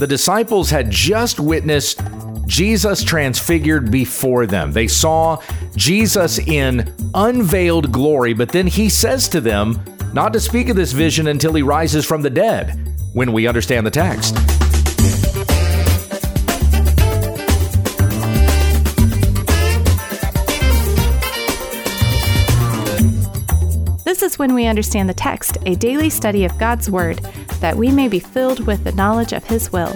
the disciples had just witnessed Jesus transfigured before them. They saw Jesus in unveiled glory, but then he says to them not to speak of this vision until he rises from the dead when we understand the text. This is when we understand the text, a daily study of God's Word, that we may be filled with the knowledge of His will.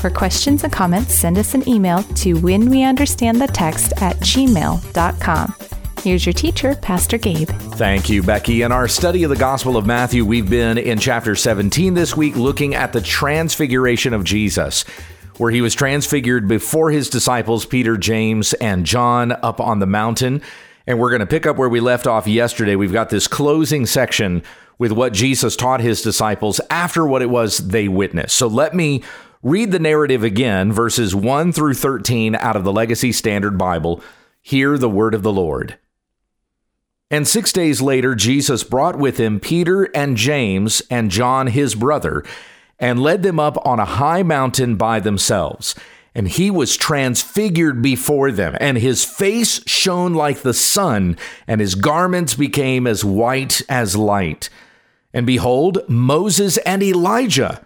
For questions and comments, send us an email to when we understand the text at gmail.com. Here's your teacher, Pastor Gabe. Thank you, Becky. In our study of the Gospel of Matthew, we've been in chapter 17 this week looking at the transfiguration of Jesus, where he was transfigured before his disciples, Peter, James, and John, up on the mountain. And we're going to pick up where we left off yesterday. We've got this closing section with what Jesus taught his disciples after what it was they witnessed. So let me read the narrative again, verses 1 through 13 out of the Legacy Standard Bible. Hear the word of the Lord. And six days later, Jesus brought with him Peter and James and John, his brother, and led them up on a high mountain by themselves. And he was transfigured before them, and his face shone like the sun, and his garments became as white as light. And behold, Moses and Elijah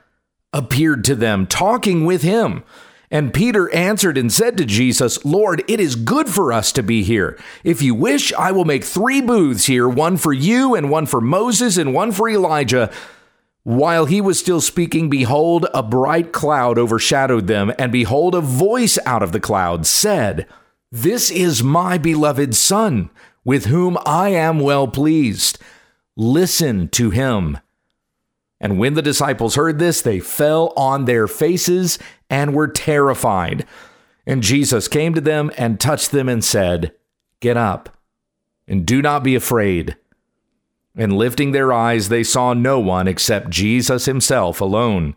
appeared to them, talking with him. And Peter answered and said to Jesus, Lord, it is good for us to be here. If you wish, I will make three booths here one for you, and one for Moses, and one for Elijah. While he was still speaking, behold, a bright cloud overshadowed them, and behold, a voice out of the cloud said, This is my beloved Son, with whom I am well pleased. Listen to him. And when the disciples heard this, they fell on their faces and were terrified. And Jesus came to them and touched them and said, Get up and do not be afraid. And lifting their eyes, they saw no one except Jesus himself alone.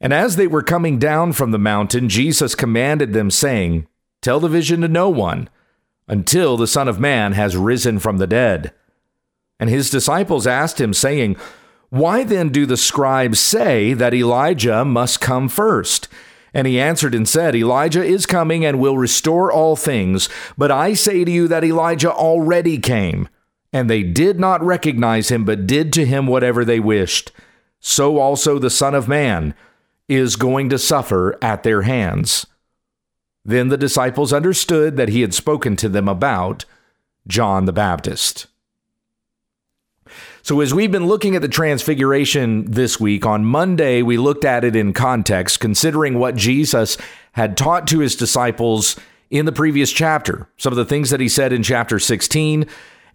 And as they were coming down from the mountain, Jesus commanded them, saying, Tell the vision to no one until the Son of Man has risen from the dead. And his disciples asked him, saying, why then do the scribes say that Elijah must come first? And he answered and said, Elijah is coming and will restore all things. But I say to you that Elijah already came. And they did not recognize him, but did to him whatever they wished. So also the Son of Man is going to suffer at their hands. Then the disciples understood that he had spoken to them about John the Baptist. So, as we've been looking at the transfiguration this week, on Monday, we looked at it in context, considering what Jesus had taught to his disciples in the previous chapter, some of the things that he said in chapter 16,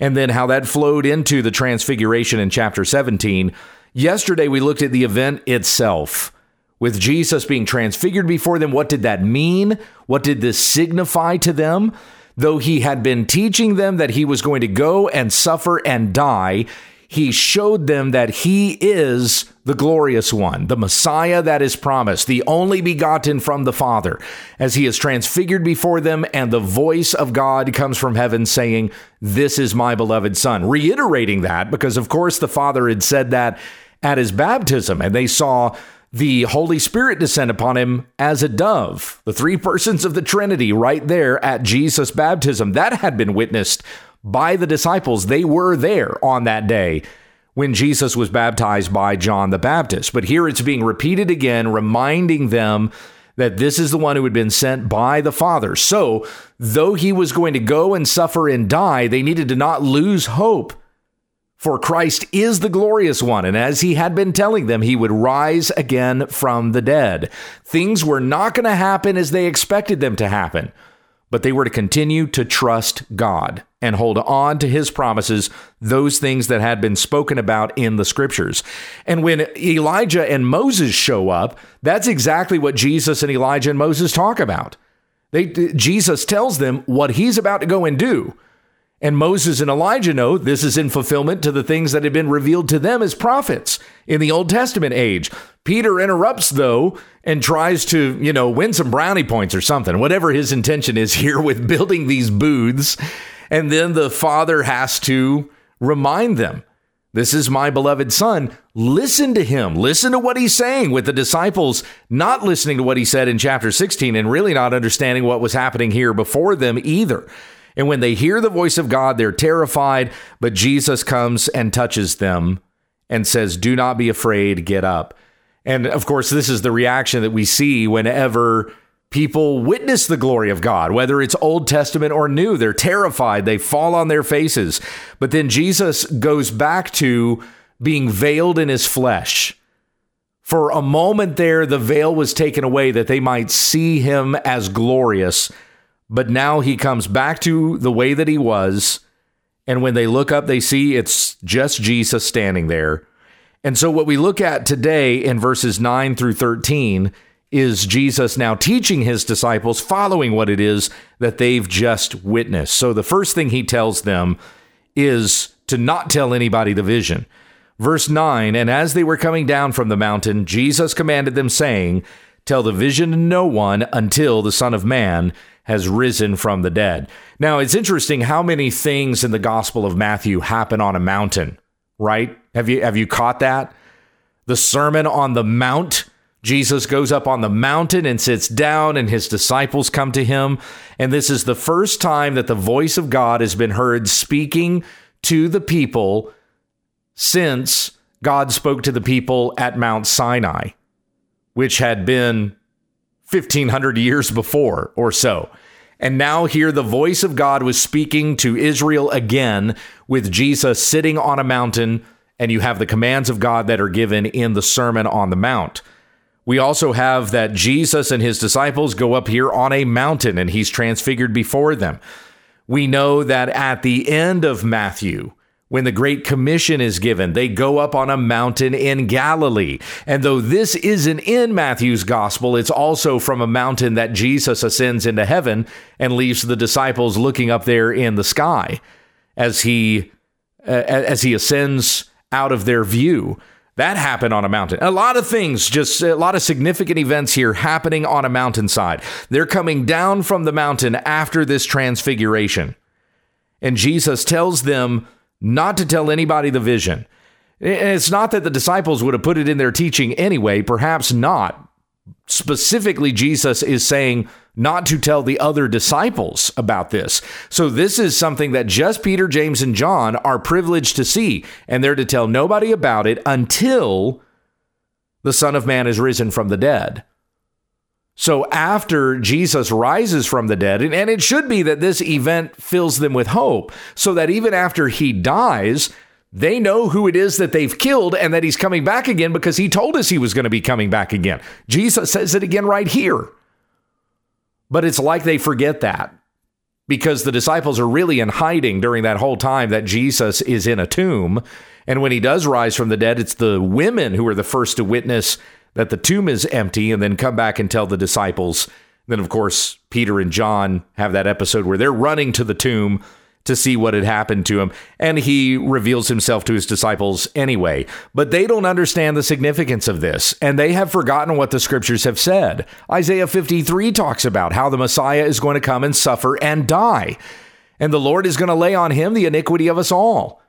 and then how that flowed into the transfiguration in chapter 17. Yesterday, we looked at the event itself. With Jesus being transfigured before them, what did that mean? What did this signify to them? Though he had been teaching them that he was going to go and suffer and die, he showed them that he is the glorious one, the Messiah that is promised, the only begotten from the Father, as he is transfigured before them, and the voice of God comes from heaven saying, This is my beloved Son. Reiterating that, because of course the Father had said that at his baptism, and they saw the Holy Spirit descend upon him as a dove. The three persons of the Trinity right there at Jesus' baptism. That had been witnessed by the disciples. They were there on that day when Jesus was baptized by John the Baptist. But here it's being repeated again, reminding them that this is the one who had been sent by the Father. So, though he was going to go and suffer and die, they needed to not lose hope. For Christ is the glorious one, and as he had been telling them, he would rise again from the dead. Things were not going to happen as they expected them to happen but they were to continue to trust God and hold on to his promises, those things that had been spoken about in the scriptures. And when Elijah and Moses show up, that's exactly what Jesus and Elijah and Moses talk about. They, Jesus tells them what he's about to go and do. And Moses and Elijah know this is in fulfillment to the things that had been revealed to them as prophets in the Old Testament age. Peter interrupts, though, and tries to, you know, win some brownie points or something, whatever his intention is here with building these booths. And then the father has to remind them This is my beloved son. Listen to him. Listen to what he's saying with the disciples not listening to what he said in chapter 16 and really not understanding what was happening here before them either. And when they hear the voice of God, they're terrified, but Jesus comes and touches them and says, Do not be afraid, get up. And of course, this is the reaction that we see whenever people witness the glory of God, whether it's Old Testament or New. They're terrified, they fall on their faces. But then Jesus goes back to being veiled in his flesh. For a moment there, the veil was taken away that they might see him as glorious. But now he comes back to the way that he was. And when they look up, they see it's just Jesus standing there. And so, what we look at today in verses 9 through 13 is Jesus now teaching his disciples, following what it is that they've just witnessed. So, the first thing he tells them is to not tell anybody the vision. Verse 9 And as they were coming down from the mountain, Jesus commanded them, saying, Tell the vision to no one until the Son of Man has risen from the dead. Now, it's interesting how many things in the Gospel of Matthew happen on a mountain right? Have you have you caught that? The Sermon on the Mount. Jesus goes up on the mountain and sits down, and his disciples come to him. And this is the first time that the voice of God has been heard speaking to the people since God spoke to the people at Mount Sinai, which had been 1500 years before or so. And now here the voice of God was speaking to Israel again with Jesus sitting on a mountain, and you have the commands of God that are given in the Sermon on the Mount. We also have that Jesus and his disciples go up here on a mountain and he's transfigured before them. We know that at the end of Matthew, when the Great Commission is given, they go up on a mountain in Galilee. And though this isn't in Matthew's gospel, it's also from a mountain that Jesus ascends into heaven and leaves the disciples looking up there in the sky as he uh, as he ascends out of their view. That happened on a mountain. A lot of things, just a lot of significant events here happening on a mountainside. They're coming down from the mountain after this transfiguration. And Jesus tells them not to tell anybody the vision. It's not that the disciples would have put it in their teaching anyway, perhaps not. Specifically, Jesus is saying not to tell the other disciples about this. So, this is something that just Peter, James, and John are privileged to see, and they're to tell nobody about it until the Son of Man is risen from the dead. So after Jesus rises from the dead, and, it should be that this event fills them with hope, so that even after he dies, they know who it is that they've killed and that he's coming back again because he told us he was going to be coming back again. Jesus says it again right here. But it's like they forget that because the disciples are really in hiding during that whole time that Jesus is in a tomb. And when he does rise from the dead, it's the women who are the first to witness that the tomb is empty and then come back and tell the disciples. Then, of course, Peter and John have that episode where they're running to the tomb to see what had happened to him. And he reveals himself to his disciples anyway. But they don't understand the significance of this, and they have forgotten what the scriptures have said. Isaiah 53 talks about how the Messiah is going to come and suffer and die, and the Lord is going to lay on him the iniquity of us all.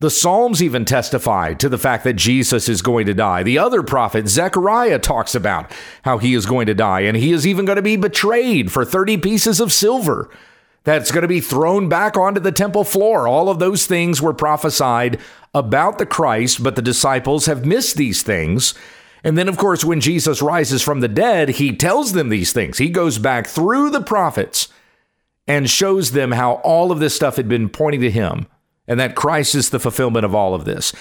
The Psalms even testify to the fact that Jesus is going to die. The other prophet, Zechariah, talks about how he is going to die, and he is even going to be betrayed for 30 pieces of silver that's going to be thrown back onto the temple floor. All of those things were prophesied about the Christ, but the disciples have missed these things. And then, of course, when Jesus rises from the dead, he tells them these things. He goes back through the prophets and shows them how all of this stuff had been pointing to him and that Christ is the fulfillment of all of this.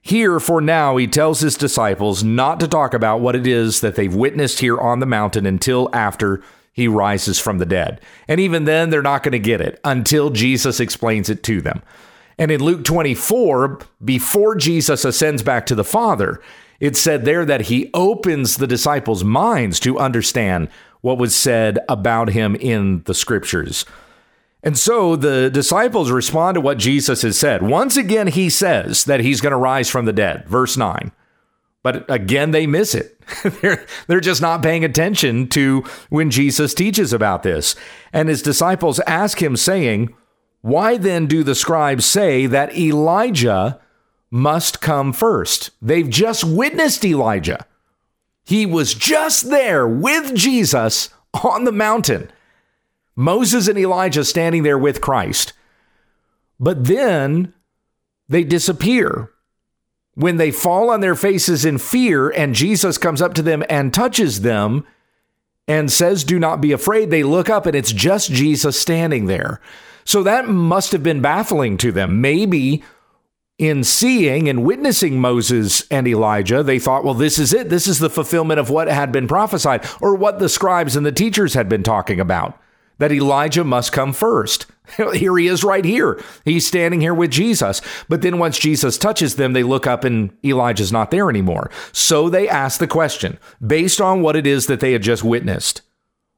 Here, for now, he tells his disciples not to talk about what it is that they've witnessed here on the mountain until after he rises from the dead. And even then, they're not going to get it until Jesus explains it to them. And in Luke 24, before Jesus ascends back to the Father, it said there that he opens the disciples' minds to understand what was said about him in the scriptures. And so the disciples respond to what Jesus has said. Once again, he says that he's going to rise from the dead, verse 9. But again, they miss it. they're, they're just not paying attention to when Jesus teaches about this. And his disciples ask him, saying, Why then do the scribes say that Elijah must come first. They've just witnessed Elijah. He was just there with Jesus on the mountain. Moses and Elijah standing there with Christ. But then they disappear. When they fall on their faces in fear and Jesus comes up to them and touches them and says, Do not be afraid, they look up and it's just Jesus standing there. So that must have been baffling to them. Maybe in seeing and witnessing Moses and Elijah, they thought, well, this is it. This is the fulfillment of what had been prophesied or what the scribes and the teachers had been talking about that Elijah must come first. here he is right here. He's standing here with Jesus. But then once Jesus touches them, they look up and Elijah's not there anymore. So they ask the question based on what it is that they had just witnessed.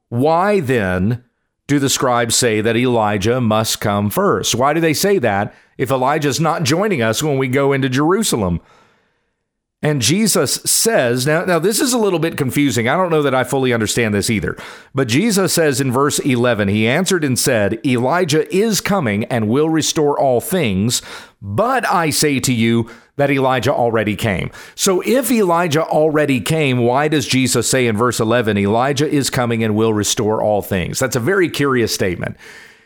Why then do the scribes say that Elijah must come first? Why do they say that if Elijah's not joining us when we go into Jerusalem? And Jesus says, now, now this is a little bit confusing. I don't know that I fully understand this either. But Jesus says in verse 11, He answered and said, Elijah is coming and will restore all things. But I say to you that Elijah already came. So if Elijah already came, why does Jesus say in verse 11, Elijah is coming and will restore all things? That's a very curious statement.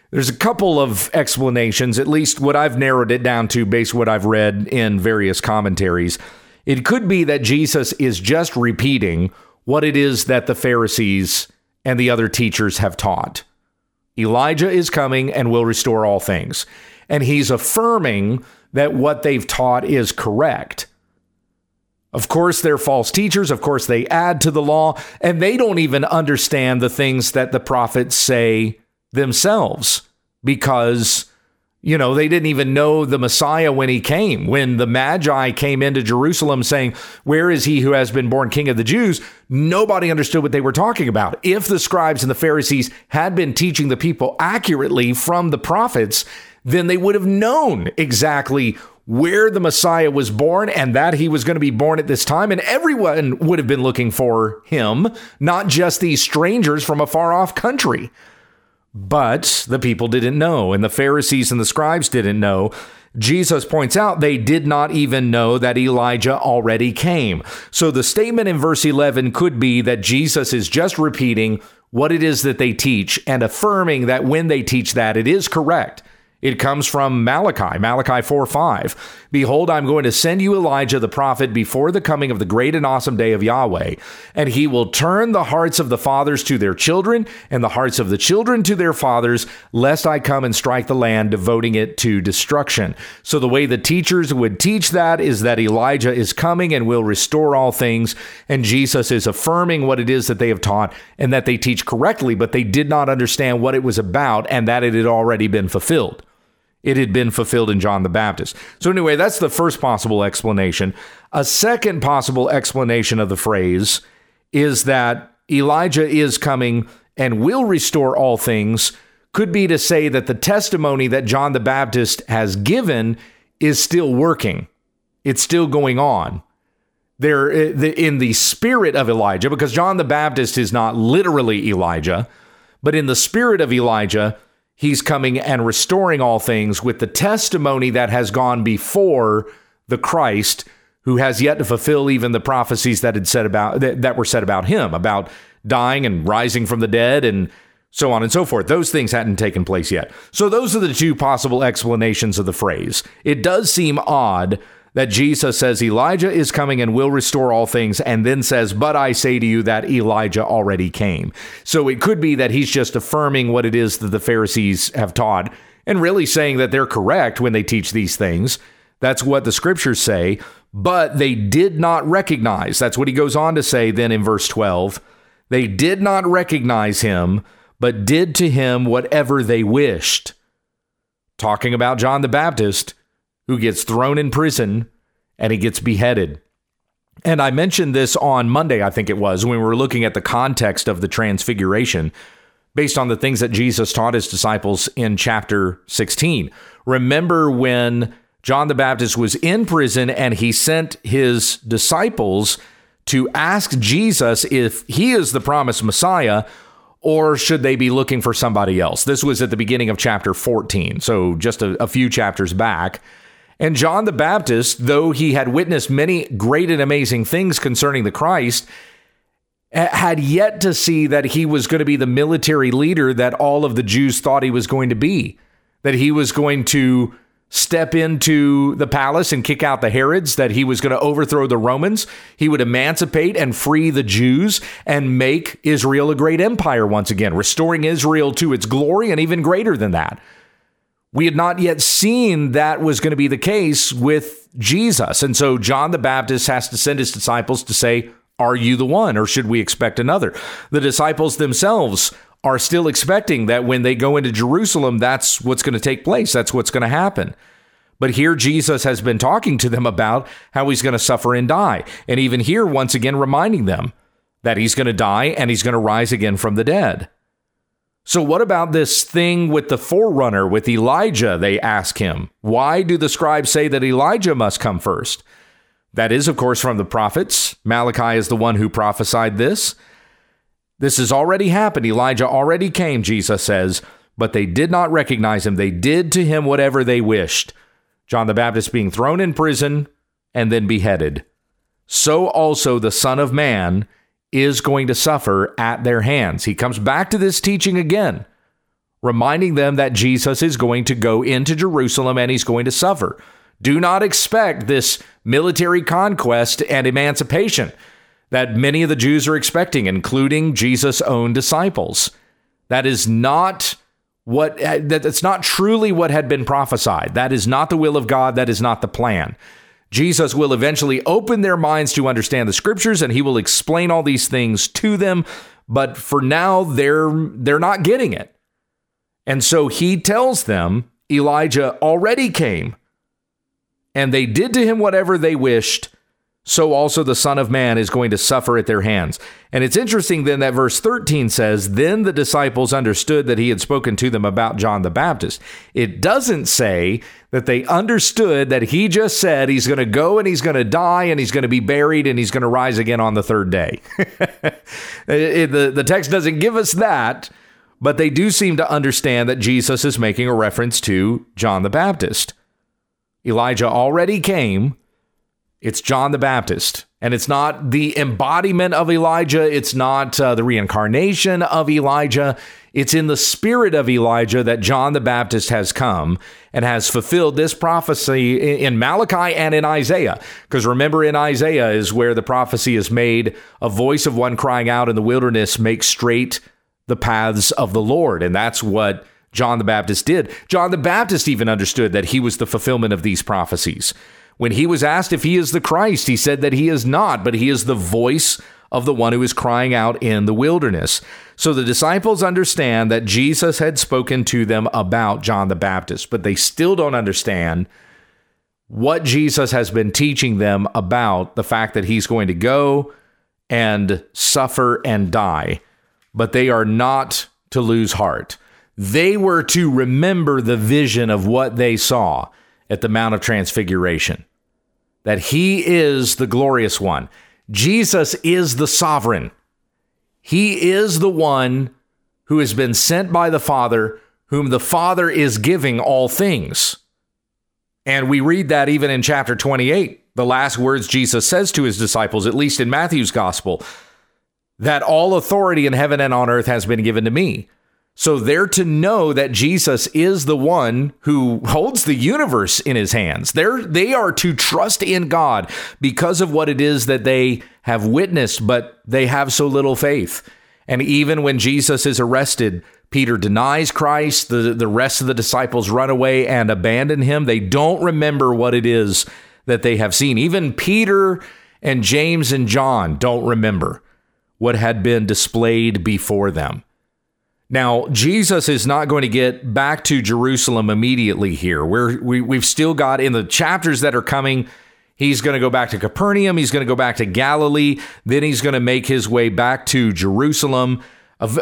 There's a couple of explanations, at least what I've narrowed it down to based what I've read in various commentaries. It could be that Jesus is just repeating what it is that the Pharisees and the other teachers have taught. Elijah is coming and will restore all things. And he's affirming that what they've taught is correct. Of course, they're false teachers. Of course, they add to the law, and they don't even understand the things that the prophets say themselves because you know, they didn't even know the Messiah when he came. When the Magi came into Jerusalem saying, Where is he who has been born king of the Jews? Nobody understood what they were talking about. If the scribes and the Pharisees had been teaching the people accurately from the prophets, then they would have known exactly where the Messiah was born and that he was going to be born at this time. And everyone would have been looking for him, not just these strangers from a far off country. But the people didn't know, and the Pharisees and the scribes didn't know. Jesus points out they did not even know that Elijah already came. So the statement in verse 11 could be that Jesus is just repeating what it is that they teach and affirming that when they teach that, it is correct. It comes from Malachi, Malachi 4 5. Behold, I'm going to send you Elijah the prophet before the coming of the great and awesome day of Yahweh, and he will turn the hearts of the fathers to their children, and the hearts of the children to their fathers, lest I come and strike the land, devoting it to destruction. So, the way the teachers would teach that is that Elijah is coming and will restore all things, and Jesus is affirming what it is that they have taught and that they teach correctly, but they did not understand what it was about and that it had already been fulfilled it had been fulfilled in John the Baptist. So, anyway, that's the first possible explanation. A second possible explanation of the phrase is that Elijah is coming and will restore all things, could be to say that the testimony that John the Baptist has given is still working, it's still going on. There, eh, in the spirit of Elijah, because John the Baptist is not literally Elijah, but in the spirit of Elijah, he's coming and restoring all things with the testimony that has gone before the Christ who has yet to fulfill even the prophecies that had said about that, that were said about him about dying and rising from the dead and so on and so forth. Those things hadn't taken place yet. So those are the two possible explanations of the phrase. It does seem odd that Jesus says Elijah is coming and will restore all things, and then says, But I say to you that Elijah already came. So it could be that he's just affirming what it is that the Pharisees have taught and really saying that they're correct when they teach these things. That's what the scriptures say, but they did not recognize. That's what he goes on to say then in verse 12. They did not recognize him, but did to him whatever they wished. Talking about John the Baptist who gets thrown in prison and he gets beheaded. And I mentioned this on Monday, I think it was, when we were looking at the context of the transfiguration based on the things that Jesus taught his disciples in chapter 16. Remember when John the Baptist was in prison and he sent his disciples to ask Jesus if he is the promised Messiah or should they be looking for somebody else? This was at the beginning of chapter 14, so just a, a few chapters back. And John the Baptist, though he had witnessed many great and amazing things concerning the Christ, had yet to see that he was going to be the military leader that all of the Jews thought he was going to be, that he was going to step into the palace and kick out the Herods, that he was going to overthrow the Romans, he would emancipate and free the Jews and make Israel a great empire once again, restoring Israel to its glory and even greater than that. We had not yet seen that was going to be the case with Jesus. And so John the Baptist has to send his disciples to say, Are you the one, or should we expect another? The disciples themselves are still expecting that when they go into Jerusalem, that's what's going to take place. That's what's going to happen. But here Jesus has been talking to them about how he's going to suffer and die. And even here, once again, reminding them that he's going to die and he's going to rise again from the dead. So, what about this thing with the forerunner, with Elijah? They ask him. Why do the scribes say that Elijah must come first? That is, of course, from the prophets. Malachi is the one who prophesied this. This has already happened. Elijah already came, Jesus says, but they did not recognize him. They did to him whatever they wished. John the Baptist being thrown in prison and then beheaded. So also the Son of Man is going to suffer at their hands. He comes back to this teaching again, reminding them that Jesus is going to go into Jerusalem and he's going to suffer. Do not expect this military conquest and emancipation that many of the Jews are expecting, including Jesus' own disciples. That is not what that's not truly what had been prophesied. That is not the will of God, that is not the plan. Jesus will eventually open their minds to understand the scriptures and he will explain all these things to them, but for now they're they're not getting it. And so he tells them Elijah already came and they did to him whatever they wished so also the Son of Man is going to suffer at their hands. And it's interesting then that verse 13 says, Then the disciples understood that he had spoken to them about John the Baptist. It doesn't say that they understood that he just said he's going to go and he's going to die and he's going to be buried and he's going to rise again on the third day. the, the text doesn't give us that, but they do seem to understand that Jesus is making a reference to John the Baptist. Elijah already came it's John the Baptist. And it's not the embodiment of Elijah. It's not uh, the reincarnation of Elijah. It's in the spirit of Elijah that John the Baptist has come and has fulfilled this prophecy in Malachi and in Isaiah. Because remember, in Isaiah is where the prophecy is made a voice of one crying out in the wilderness, make straight the paths of the Lord. And that's what John the Baptist did. John the Baptist even understood that he was the fulfillment of these prophecies. When he was asked if he is the Christ, he said that he is not, but he is the voice of the one who is crying out in the wilderness. So the disciples understand that Jesus had spoken to them about John the Baptist, but they still don't understand what Jesus has been teaching them about the fact that he's going to go and suffer and die. But they are not to lose heart. They were to remember the vision of what they saw at the Mount of Transfiguration that he is the glorious one. Jesus is the sovereign. He is the one who has been sent by the Father, whom the Father is giving all things. And we read that even in chapter 28, the last words Jesus says to his disciples, at least in Matthew's gospel, that all authority in heaven and on earth has been given to me. So they're to know that Jesus is the one who holds the universe in his hands. They're they are to trust in God because of what it is that they have witnessed, but they have so little faith. And even when Jesus is arrested, Peter denies Christ, the, the rest of the disciples run away and abandon him. They don't remember what it is that they have seen. Even Peter and James and John don't remember what had been displayed before them. Now, Jesus is not going to get back to Jerusalem immediately here. We're, we, we've still got in the chapters that are coming, he's going to go back to Capernaum, he's going to go back to Galilee, then he's going to make his way back to Jerusalem.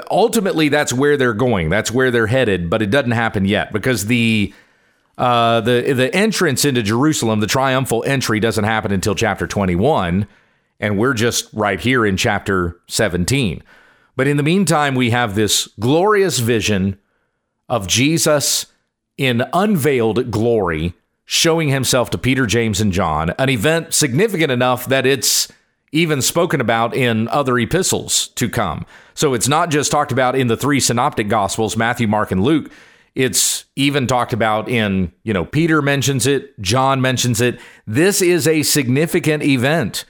Ultimately, that's where they're going, that's where they're headed, but it doesn't happen yet because the uh, the the entrance into Jerusalem, the triumphal entry, doesn't happen until chapter 21, and we're just right here in chapter 17. But in the meantime, we have this glorious vision of Jesus in unveiled glory showing himself to Peter, James, and John, an event significant enough that it's even spoken about in other epistles to come. So it's not just talked about in the three synoptic gospels, Matthew, Mark, and Luke. It's even talked about in, you know, Peter mentions it, John mentions it. This is a significant event.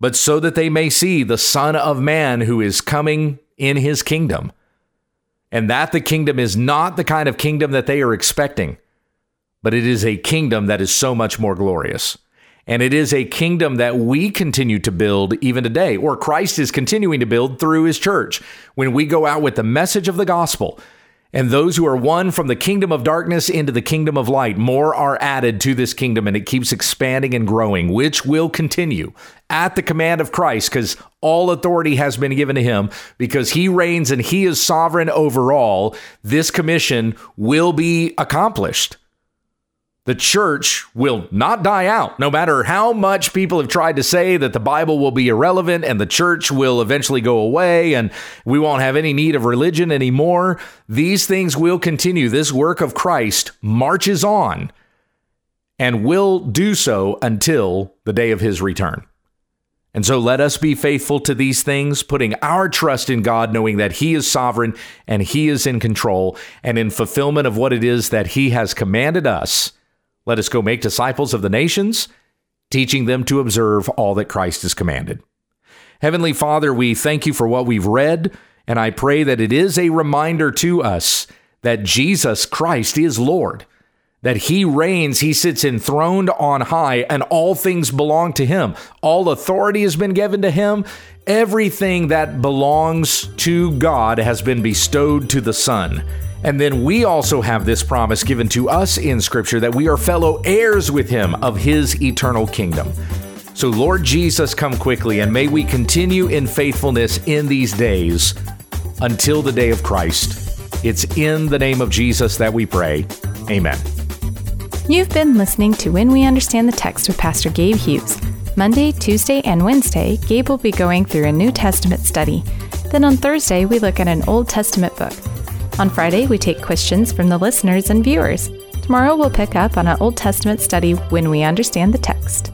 But so that they may see the Son of Man who is coming in his kingdom, and that the kingdom is not the kind of kingdom that they are expecting but it is a kingdom that is so much more glorious. And it is a kingdom that we continue to build even today, or Christ is continuing to build through his church. When we go out with the message of the gospel, and those who are won from the kingdom of darkness into the kingdom of light, more are added to this kingdom, and it keeps expanding and growing, which will continue at the command of Christ, because all authority has been given to him, because he reigns and he is sovereign over all. This commission will be accomplished the church will not die out, no matter how much people have tried to say that the Bible will be irrelevant and the church will eventually go away and we won't have any need of religion anymore. These things will continue. This work of Christ marches on and will do so until the day of his return. And so let us be faithful to these things, putting our trust in God, knowing that He is sovereign and He is in control and in fulfillment of what it is that He has commanded us let us go make disciples of the nations, teaching them to observe all that Christ has commanded. Heavenly Father, we thank you for what we've read, and I pray that it is a reminder to us that Jesus Christ is Lord, that He reigns, He sits enthroned on high, and all things belong to Him. All authority has been given to Him. Everything that belongs to God has been bestowed to the Son. And then we also have this promise given to us in Scripture that we are fellow heirs with Him of His eternal kingdom. So, Lord Jesus, come quickly, and may we continue in faithfulness in these days until the day of Christ. It's in the name of Jesus that we pray. Amen. You've been listening to When We Understand the Text with Pastor Gabe Hughes. Monday, Tuesday, and Wednesday, Gabe will be going through a New Testament study. Then on Thursday, we look at an Old Testament book. On Friday, we take questions from the listeners and viewers. Tomorrow, we'll pick up on an Old Testament study when we understand the text.